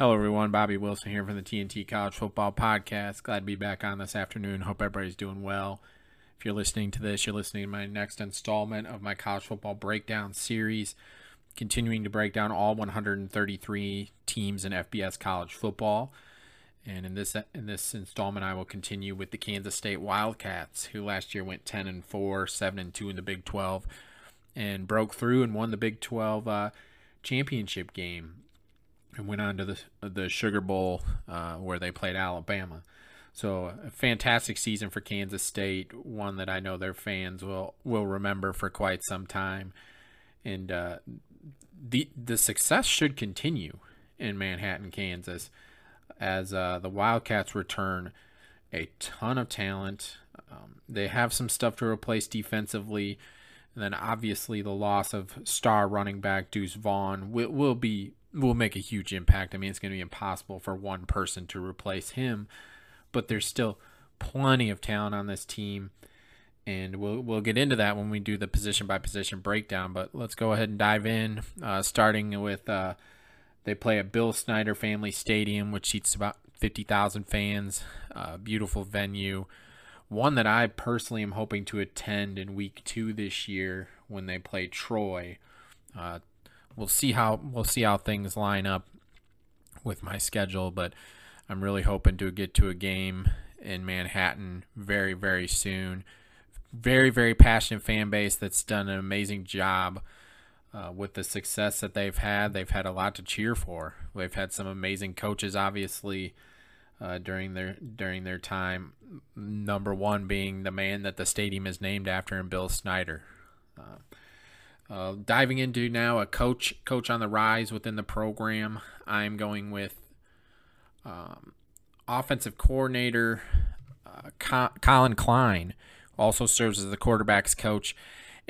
Hello, everyone. Bobby Wilson here from the TNT College Football Podcast. Glad to be back on this afternoon. Hope everybody's doing well. If you're listening to this, you're listening to my next installment of my college football breakdown series, continuing to break down all 133 teams in FBS college football. And in this in this installment, I will continue with the Kansas State Wildcats, who last year went 10 and 4, 7 and 2 in the Big 12, and broke through and won the Big 12 uh, championship game, and went on to the the Sugar Bowl uh, where they played Alabama. So a fantastic season for Kansas State, one that I know their fans will will remember for quite some time, and uh, the the success should continue in Manhattan, Kansas as uh, the Wildcats return a ton of talent. Um, they have some stuff to replace defensively. And then obviously the loss of star running back Deuce Vaughn will, will be will make a huge impact. I mean, it's going to be impossible for one person to replace him, but there's still plenty of talent on this team, and we'll we'll get into that when we do the position by position breakdown. But let's go ahead and dive in, uh, starting with uh, they play at Bill Snyder Family Stadium, which seats about 50,000 fans. Uh, beautiful venue. One that I personally am hoping to attend in week two this year when they play Troy. Uh, we'll see how we'll see how things line up with my schedule, but I'm really hoping to get to a game in Manhattan very very soon. Very very passionate fan base that's done an amazing job uh, with the success that they've had, they've had a lot to cheer for. They've had some amazing coaches, obviously, uh, during their during their time. Number one being the man that the stadium is named after, and Bill Snyder. Uh, uh, diving into now a coach coach on the rise within the program. I'm going with um, offensive coordinator uh, Collin Klein, also serves as the quarterbacks coach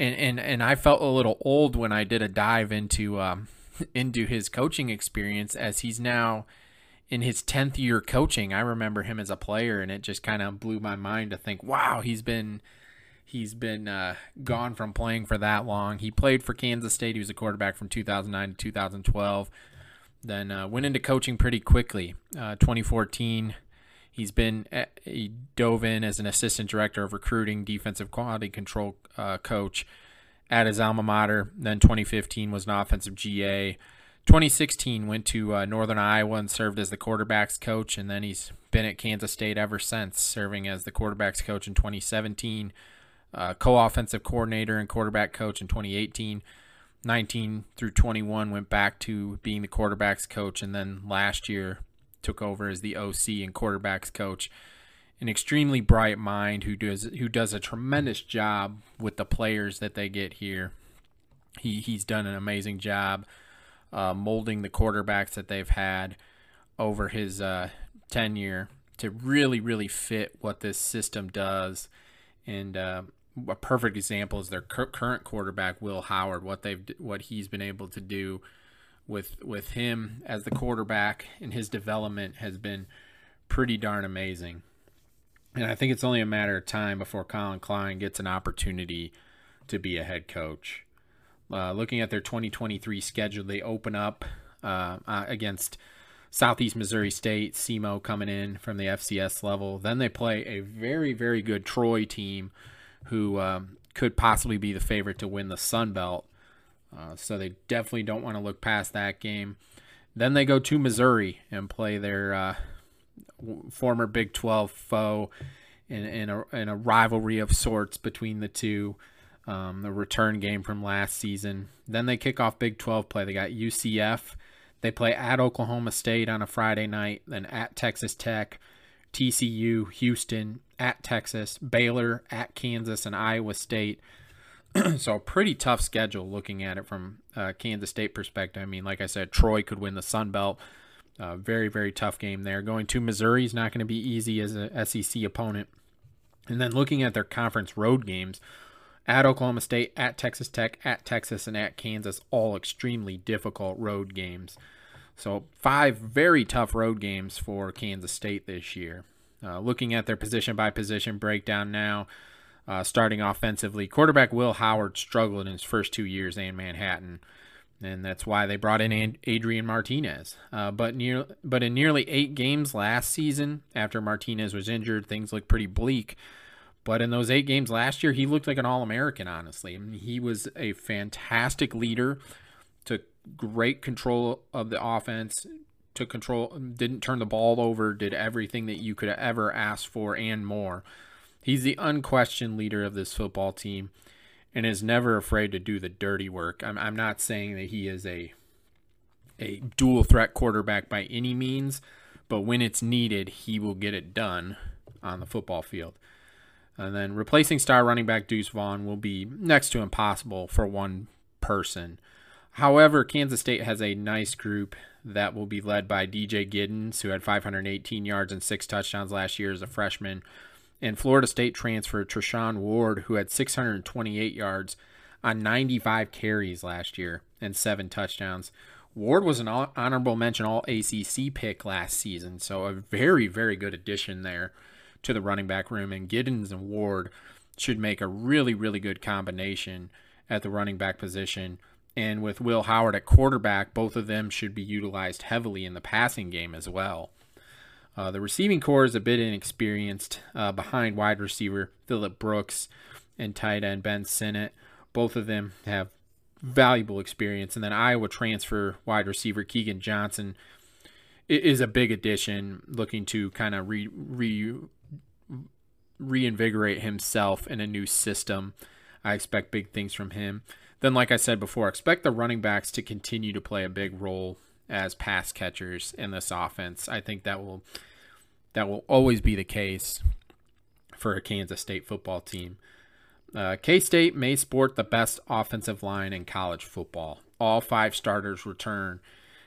and and and I felt a little old when I did a dive into um, into his coaching experience as he's now in his 10th year coaching. I remember him as a player and it just kind of blew my mind to think, wow, he's been he's been uh, gone from playing for that long. He played for Kansas State. He was a quarterback from 2009 to 2012. Then uh, went into coaching pretty quickly. Uh, 2014, he's been uh, he dove in as an assistant director of recruiting, defensive quality control uh, coach at his alma mater. Then 2015 was an offensive GA. 2016 went to uh, Northern Iowa and served as the quarterbacks coach, and then he's been at Kansas State ever since, serving as the quarterbacks coach in 2017, uh, co-offensive coordinator and quarterback coach in 2018. 19 through 21 went back to being the quarterbacks coach, and then last year took over as the OC and quarterbacks coach an extremely bright mind who does who does a tremendous job with the players that they get here. He he's done an amazing job uh, molding the quarterbacks that they've had over his uh, tenure to really really fit what this system does. And uh, a perfect example is their current quarterback Will Howard. What they've what he's been able to do with with him as the quarterback and his development has been pretty darn amazing. And I think it's only a matter of time before Collin Klein gets an opportunity to be a head coach. Uh, looking at their 2023 schedule, they open up uh, uh, against Southeast Missouri State, SEMO coming in from the FCS level. Then they play a very, very good Troy team who um, could possibly be the favorite to win the Sun Belt. Uh, so they definitely don't want to look past that game. Then they go to Missouri and play their uh, former Big 12 foe in, in, a, in a rivalry of sorts between the two. Um, the return game from last season. Then they kick off Big 12 play. They got UCF. They play at Oklahoma State on a Friday night, then at Texas Tech, TCU, Houston, at Texas, Baylor, at Kansas, and Iowa State. so a pretty tough schedule looking at it from uh, Kansas State perspective. I mean, like I said, Troy could win the Sun Belt. Uh, very, very tough game there. Going to Missouri is not going to be easy as a SEC opponent. And then looking at their conference road games, at Oklahoma State, at Texas Tech, at Texas, and at Kansas, all extremely difficult road games. So, five very tough road games for Kansas State this year. Uh, looking at their position by position breakdown now, uh, starting offensively, quarterback Will Howard struggled in his first two years in Manhattan. and that's why they brought in Adrian Martinez. Uh, but near, but in nearly eight games last season, after Martinez was injured, things looked pretty bleak. But in those eight games last year, he looked like an All American. Honestly, I mean, he was a fantastic leader, took great control of the offense, took control, didn't turn the ball over, did everything that you could ever ask for and more. He's the unquestioned leader of this football team and is never afraid to do the dirty work. I'm, I'm not saying that he is a a dual threat quarterback by any means, but when it's needed, he will get it done on the football field. And then replacing star running back Deuce Vaughn will be next to impossible for one person. However, Kansas State has a nice group that will be led by DJ Giddens, who had 518 yards and six touchdowns last year as a freshman, and Florida State transfer Treshaun Ward, who had 628 yards on 95 carries last year and seven touchdowns. Ward was an honorable mention All ACC pick last season, so a very, very good addition there to the running back room. And Giddens and Ward should make a really, really good combination at the running back position. And with Will Howard at quarterback, both of them should be utilized heavily in the passing game as well. Uh, the receiving corps is a bit inexperienced uh, behind wide receiver Phillip Brooks and tight end Ben Sinnott. Both of them have valuable experience. And then Iowa transfer wide receiver Keagan Johnson is a big addition, looking to kind of re, re, reinvigorate himself in a new system. I expect big things from him. Then, like I said before, expect the running backs to continue to play a big role as pass catchers in this offense. I think that will that will always be the case for a Kansas State football team. Uh, K State may sport the best offensive line in college football. All five starters return,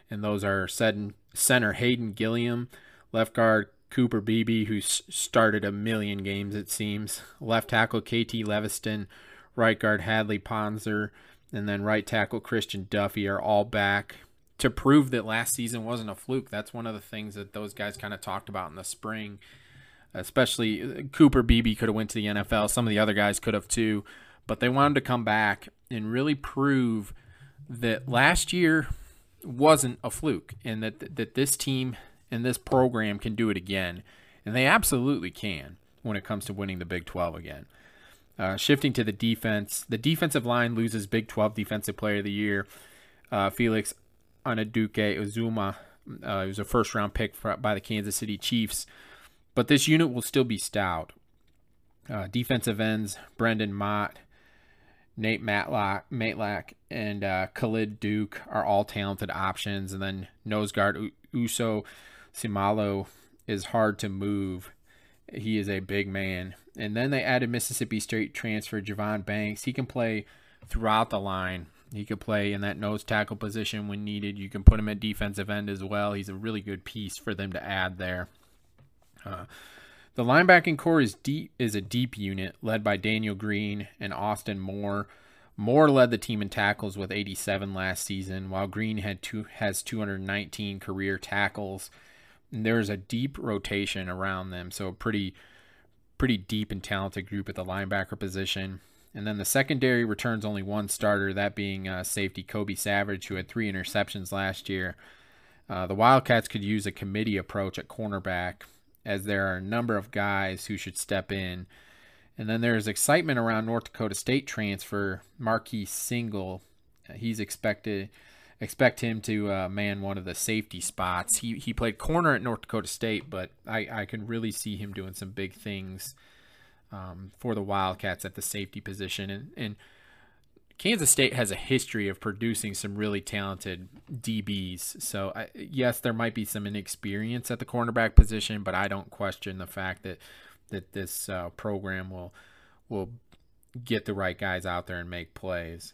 and those are center Hayden Gillum, left guard Cooper Beebe, who started a million games, it seems, left tackle KT Leveston, right guard Hadley Panzer, and then right tackle Christian Duffie are all back to prove that last season wasn't a fluke. That's one of the things that those guys kind of talked about in the spring. Especially uh, Cooper Beebe could have went to the NFL. Some of the other guys could have too, but they wanted to come back and really prove that last year wasn't a fluke and that that this team and this program can do it again. And they absolutely can when it comes to winning the Big 12 again. Uh, shifting to the defense, the defensive line loses Big 12 Defensive Player of the Year. Uh, Felix Anudike Uzomah. Uh, he was a first round pick for, by the Kansas City Chiefs. But this unit will still be stout. Uh, defensive ends Brendan Mott, Nate Matlock, Matlack and uh, Khalid Duke are all talented options. And then nose guard U- Uso Seumalo is hard to move. He is a big man. And then they added Mississippi State transfer Jevon Banks. He can play throughout the line. He could play in that nose tackle position when needed. You can put him at defensive end as well. He's a really good piece for them to add there. Uh, the linebacking corps is deep is a deep unit led by Daniel Green and Austin Moore. Moore led the team in tackles with 87 last season, while Green had two has 219 career tackles. There's a deep rotation around them, so pretty pretty deep and talented group at the linebacker position. And then the secondary returns only one starter, that being uh, safety Kobe Savage, who had three interceptions last year. Uh, the Wildcats could use a committee approach at cornerback, as there are a number of guys who should step in. And then there's excitement around North Dakota State transfer Marques Sigle. He's expected expect him to uh, man one of the safety spots. He he played corner at North Dakota State, but I, I can really see him doing some big things um, for the Wildcats at the safety position. And, and Kansas State has a history of producing some really talented DBs. So, I, yes, there might be some inexperience at the cornerback position, but I don't question the fact that that this uh, program will will get the right guys out there and make plays.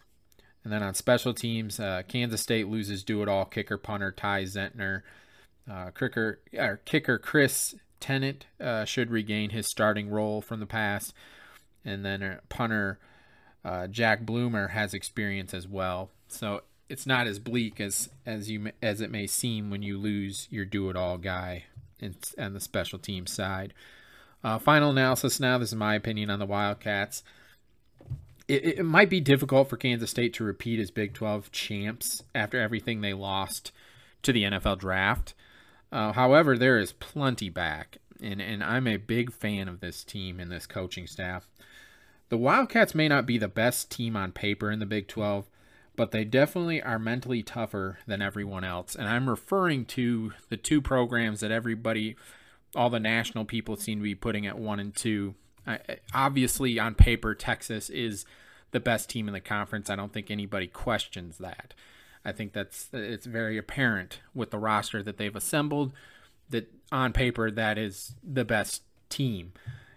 And then on special teams, uh, Kansas State loses do it all kicker punter Ty Zentner. Uh, kicker, kicker Chris Tennant uh, should regain his starting role from the past, and then uh, punter uh, Jack Blumer has experience as well. So it's not as bleak as as you as it may seem when you lose your do-it-all guy in, on the special team side. Uh, final analysis now. This is my opinion on the Wildcats. It, it might be difficult for Kansas State to repeat as Big 12 champs after everything they lost to the NFL draft. Uh, however, there is plenty back, and, and I'm a big fan of this team and this coaching staff. The Wildcats may not be the best team on paper in the Big 12, but they definitely are mentally tougher than everyone else. And I'm referring to the two programs that everybody, all the national people seem to be putting at one and two. Obviously, on paper, Texas is the best team in the conference. I don't think anybody questions that. I think that's it's very apparent with the roster that they've assembled that on paper that is the best team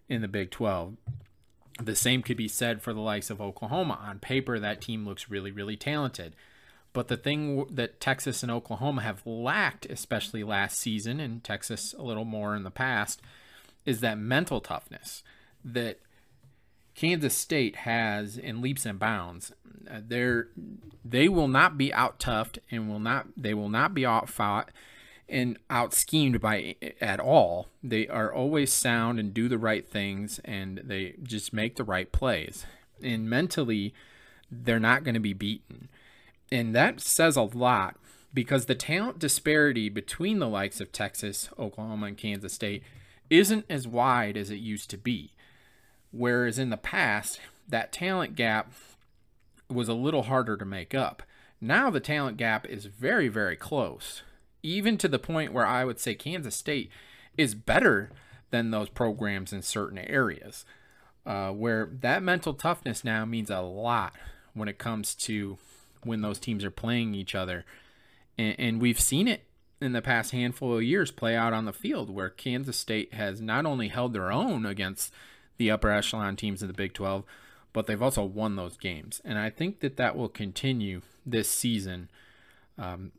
in the Big 12. The same could be said for the likes of Oklahoma. On paper, that team looks really, really talented. But the thing that Texas and Oklahoma have lacked, especially last season, and Texas a little more in the past, is that mental toughness that Kansas State has in leaps and bounds. Uh, they're they will not be out toughed and will not they will not be out fought and out schemed by at all. They are always sound and do the right things and they just make the right plays. And mentally, they're not going to be beaten. And that says a lot because the talent disparity between the likes of Texas, Oklahoma, and Kansas State isn't as wide as it used to be. Whereas in the past, that talent gap was a little harder to make up. Now the talent gap is very, very close, even to the point where I would say Kansas State is better than those programs in certain areas, uh, where that mental toughness now means a lot when it comes to when those teams are playing each other. And, and we've seen it in the past handful of years play out on the field where Kansas State has not only held their own against the upper echelon teams in the Big 12, but they've also won those games. And I think that that will continue this season um,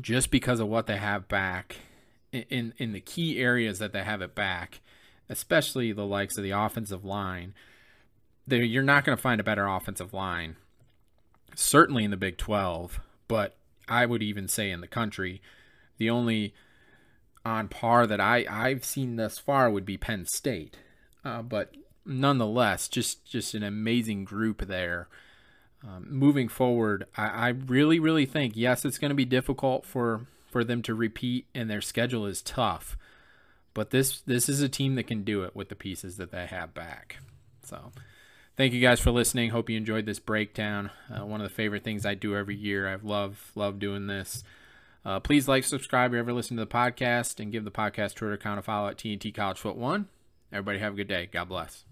just because of what they have back in, in the key areas that they have it back, especially the likes of the offensive line. You're not going to find a better offensive line, certainly in the Big 12, but I would even say in the country. The only on par that I, I've seen thus far would be Penn State. Uh, but nonetheless, just just an amazing group there. Um, moving forward, I, I really, really think yes, it's going to be difficult for for them to repeat, and their schedule is tough. But this this is a team that can do it with the pieces that they have back. So, thank you guys for listening. Hope you enjoyed this breakdown. Uh, one of the favorite things I do every year. I love love doing this. Uh, please like, subscribe, if you ever listen to the podcast, and give the podcast Twitter account a follow at TNT College Foot One. Everybody have a good day. God bless.